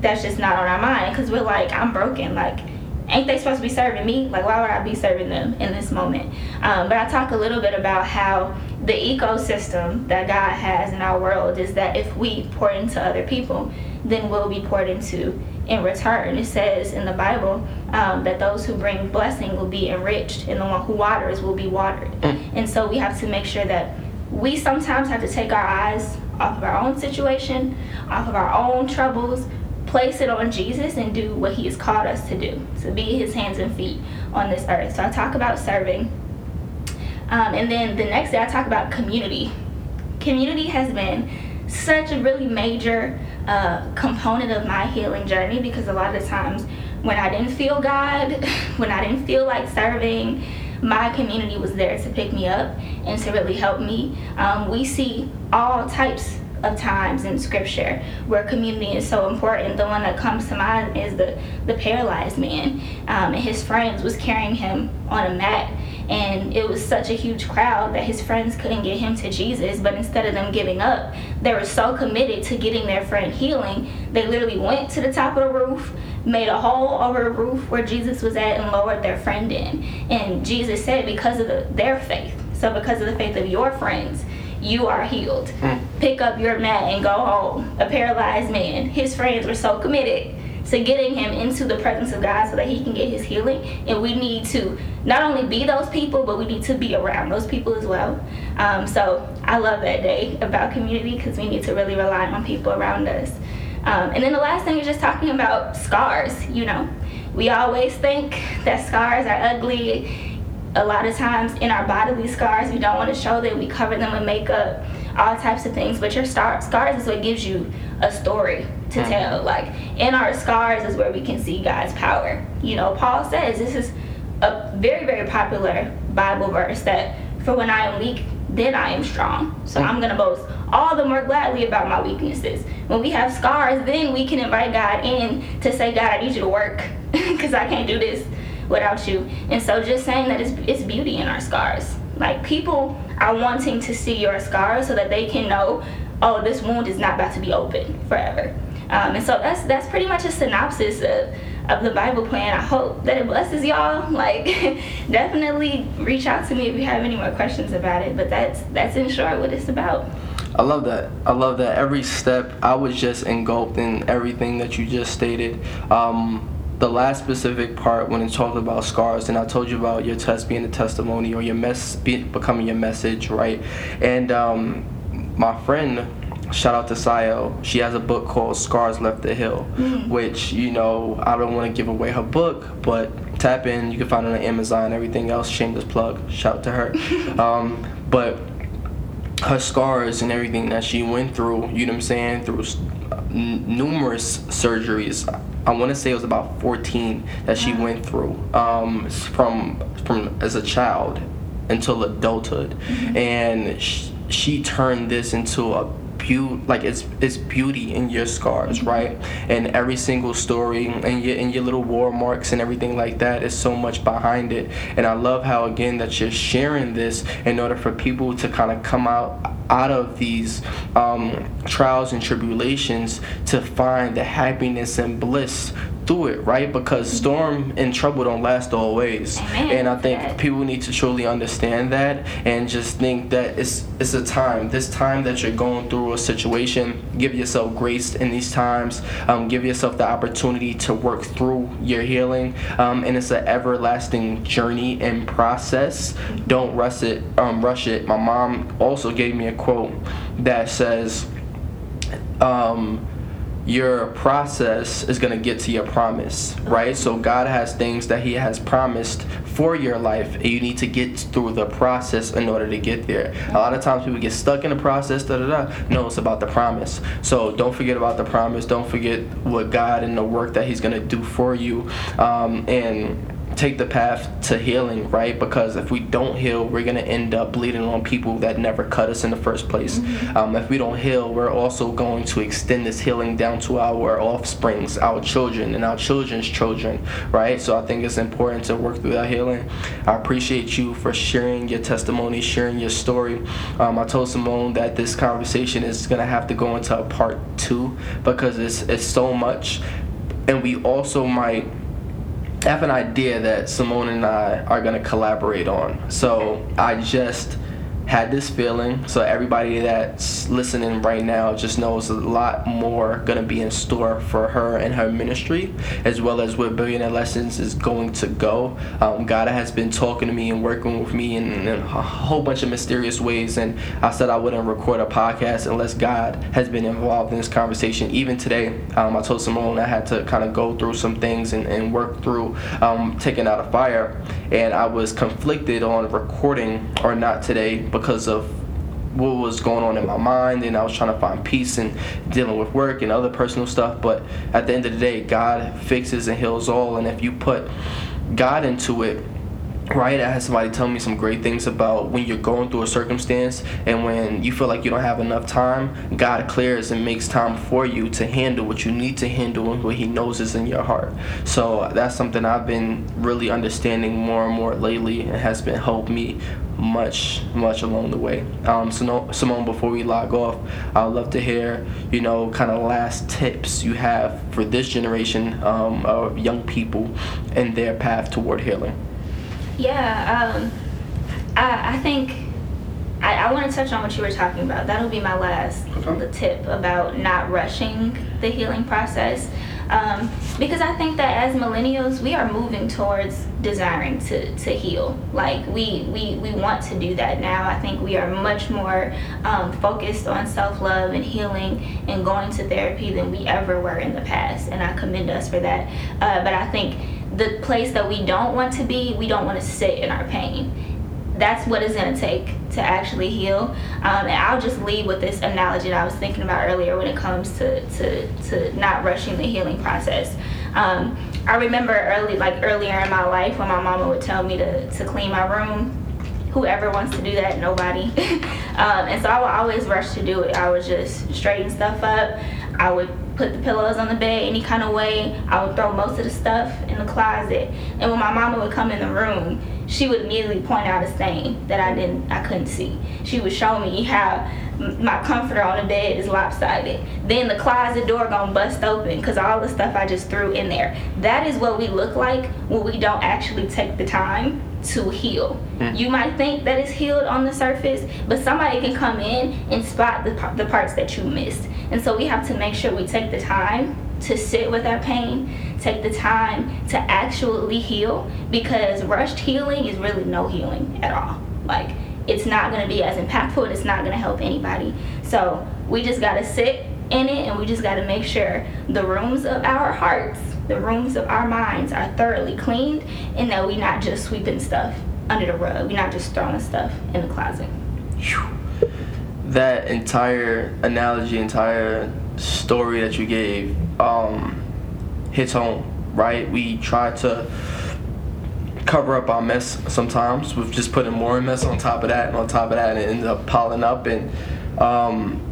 that's just not on our mind because we're like, I'm broken. Like ain't they supposed to be serving me? Like, why would I be serving them in this moment? Um, but I talk a little bit about how the ecosystem that God has in our world is that if we pour into other people, then we'll be poured into in return. It says in the Bible um, that those who bring blessing will be enriched, and the one who waters will be watered. Mm. And so we have to make sure that we sometimes have to take our eyes off of our own situation, off of our own troubles, place it on Jesus and do what he has called us to do, to be his hands and feet on this earth. So I talk about serving. Um, and then the next day I talk about community. Community has been such a really major uh, component of my healing journey because a lot of the times when I didn't feel God, when I didn't feel like serving, my community was there to pick me up and to really help me. Um, we see all types of times in scripture where community is so important. The one that comes to mind is the, the paralyzed man. Um, and his friends was carrying him on a mat and it was such a huge crowd that his friends couldn't get him to Jesus. But instead of them giving up, they were so committed to getting their friend healing, they literally went to the top of the roof, made a hole over the roof where Jesus was at, and lowered their friend in. And Jesus said, because of the, their faith, so because of the faith of your friends, you are healed. Mm. Pick up your mat and go home. A paralyzed man. His friends were so committed to getting him into the presence of God so that he can get his healing. And we need to not only be those people, but we need to be around those people as well. Um, so I love that day about community because we need to really rely on people around us. Um, and then the last thing is just talking about scars. You know, we always think that scars are ugly a lot of times in our bodily scars, we don't want to show them. We cover them with makeup, all types of things. But your star- scars is what gives you a story to mm-hmm. tell. Like in our scars is where we can see God's power. You know, Paul says this is a very very popular Bible verse that for when I am weak, then I am strong. So mm-hmm. I'm gonna boast all the more gladly about my weaknesses. When we have scars, then we can invite God in to say, God, I need you to work because I can't do this without you. And so just saying that it's, it's beauty in our scars. Like people are wanting to see your scars so that they can know, oh, this wound is not about to be open forever. Um, and so that's that's pretty much a synopsis of, of the Bible plan. I hope that it blesses y'all. Like, definitely reach out to me if you have any more questions about it. But that's that's in short what it's about. I love that. I love that. Every step, I was just engulfed in everything that you just stated. Um, the last specific part when it talked about scars and i told you about your test being a testimony or your mess be, becoming your message right and um, my friend shout out to Sayo. She has a book called Scars Left the Hill, mm. which, you know, I don't want to give away her book, but tap in. You can find it on Amazon, everything else. Shameless plug. Shout out to her. um, but her scars and everything that she went through, you know what I'm saying, through n- numerous surgeries. I want to say it was about 14 that she went through um, from from as a child until adulthood, mm-hmm. and sh- she turned this into a beauty like it's it's beauty in your scars mm-hmm. right and every single story and your and your little war marks and everything like that is so much behind it and i love how again that you're sharing this in order for people to kind of come out out of these um, trials and tribulations to find the happiness and bliss through it, right? Because storm and trouble don't last always. Amen. And I think people need to truly understand that and just think that it's it's a time. This time that you're going through a situation, give yourself grace in these times. Um, give yourself the opportunity to work through your healing. Um, and it's an everlasting journey and process. Don't rush it. Um, rush it. My mom also gave me a quote that says. Um, your process is going to get to your promise, right? So God has things that He has promised for your life, and you need to get through the process in order to get there. A lot of times people get stuck in the process, da da da. No, it's about the promise. So don't forget about the promise. Don't forget what God and the work that He's going to do for you, um, and take the path to healing, right? Because if we don't heal, we're gonna end up bleeding on people that never cut us in the first place. Um, if we don't heal, we're also going to extend this healing down to our offsprings, our children, and our children's children, right? So I think it's important to work through that healing. I appreciate you for sharing your testimony, sharing your story. Um, I told Simone that this conversation is gonna have to go into a part two because it's it's so much, and we also might have an idea that Simone and I are gonna collaborate on. So I just had this feeling. So everybody that's listening right now just knows a lot more gonna be in store for her and her ministry, as well as where Billionaire Lessons is going to go. Um, God has been talking to me and working with me in, in a whole bunch of mysterious ways, and I said I wouldn't record a podcast unless God has been involved in this conversation. Even today, um, I told Simone I had to kind of go through some things and, and work through um, taking out a fire, and I was conflicted on recording or not today because of what was going on in my mind. And I was trying to find peace and dealing with work and other personal stuff. But at the end of the day God fixes and heals all. And if you put God into it right i had somebody tell me some great things about when you're going through a circumstance and when you feel like you don't have enough time god clears and makes time for you to handle what you need to handle and what he knows is in your heart. So that's something i've been really understanding more and more lately and has been helped me much much along the way. Um, so simone before we log off i'd love to hear you know kind of last tips you have for this generation um, of young people and their path toward healing Yeah, um, I, I think I, I want to touch on what you were talking about. That'll be my last Okay. the tip about not rushing the healing process. Um, because I think that as millennials, we are moving towards desiring to, to heal. Like we, we, we want to do that now. I think we are much more um, focused on self love and healing and going to therapy than we ever were in the past. And I commend us for that. Uh, but I think the place that we don't want to be, we don't want to sit in our pain that's what it's going to take to actually heal. Um, and I'll just leave with this analogy that I was thinking about earlier when it comes to, to, to not rushing the healing process. Um, I remember early, like earlier in my life, when my mama would tell me to, to clean my room. Whoever wants to do that, nobody. um, and so I would always rush to do it. I would just straighten stuff up. I would put the pillows on the bed any kind of way. I would throw most of the stuff in the closet. And when my mama would come in the room, she would immediately point out a stain that I didn't, I couldn't see. She would show me how my comforter on the bed is lopsided. Then the closet door gonna bust open because all the stuff I just threw in there. That is what we look like when we don't actually take the time to heal. Hmm. You might think that it's healed on the surface, but somebody can come in and spot the, the parts that you missed. And so we have to make sure we take the time to sit with our pain, take the time to actually heal because rushed healing is really no healing at all. Like it's not going to be as impactful and it's not going to help anybody. So we just got to sit in it and we just got to make sure the rooms of our hearts, the rooms of our minds are thoroughly cleaned and that we're not just sweeping stuff under the rug. We're not just throwing stuff in the closet. That entire analogy, entire story that you gave, um, hits home, right? We try to cover up our mess sometimes with just putting more mess on top of that and on top of that, and it ends up piling up. And um,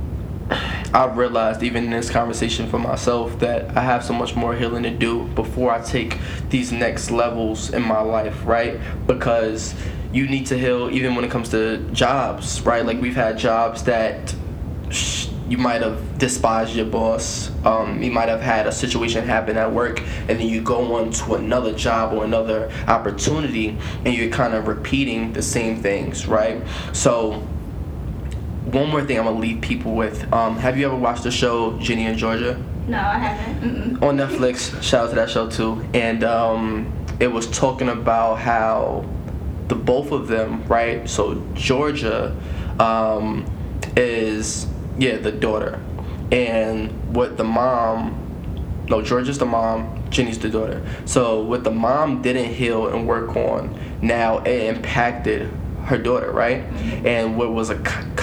I've realized, even in this conversation for myself, that I have so much more healing to do before I take these next levels in my life, right? Because you need to heal even when it comes to jobs, right? Like we've had jobs that sh- you might have despised your boss. Um, you might have had a situation happen at work, and then you go on to another job or another opportunity, and you're kind of repeating the same things, right? So, one more thing I'm gonna leave people with. Um, have you ever watched the show Ginny and Georgia? No, I haven't. Mm-mm. On Netflix. Shout out to that show too. And um, it was talking about how the both of them, right? So Georgia um, is yeah the daughter, and what the mom. No, Georgia's the mom. Ginny's the daughter. So what the mom didn't heal and work on, now it impacted her daughter, right? And what was a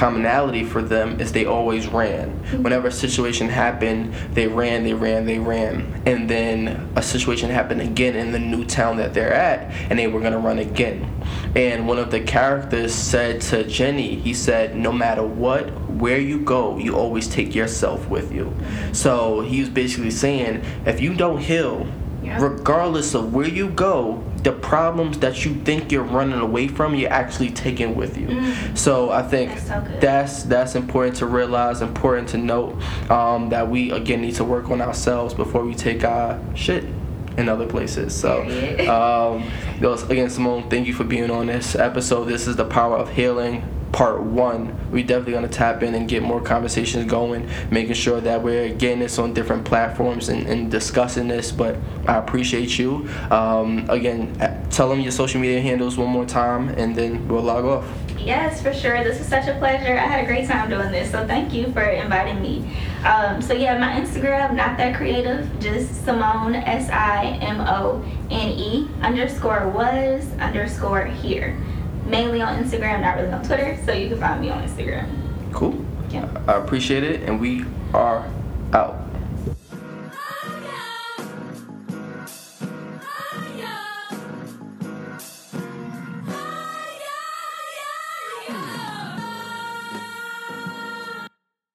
commonality for them is they always ran. Whenever a situation happened, they ran, they ran, they ran. And then a situation happened again in the new town that they're at, and they were gonna run again. And one of the characters said to Ginny, he said, No matter what, where you go, you always take yourself with you. So he was basically saying, if you don't heal, yeah. regardless of where you go, the problems that you think you're running away from, you're actually taking with you. Mm. So I think that's, so that's, that's important to realize, important to note um, that we again need to work on ourselves before we take our shit in other places. So, um, again, Simone, thank you for being on this episode. This is the power of healing part one. We definitely gonna tap in and get more conversations going, making sure that we're getting this on different platforms and, and discussing this. But I appreciate you. Um, again, tell them your social media handles one more time, and then we'll log off. Yes, for sure. This was such a pleasure. I had a great time doing this, so thank you for inviting me. Um, so yeah, my Instagram, not that creative, just Simone S I M O N E underscore was underscore here mainly on Instagram, not really on Twitter. So you can find me on Instagram. Cool. Yeah. I appreciate it, and we are out.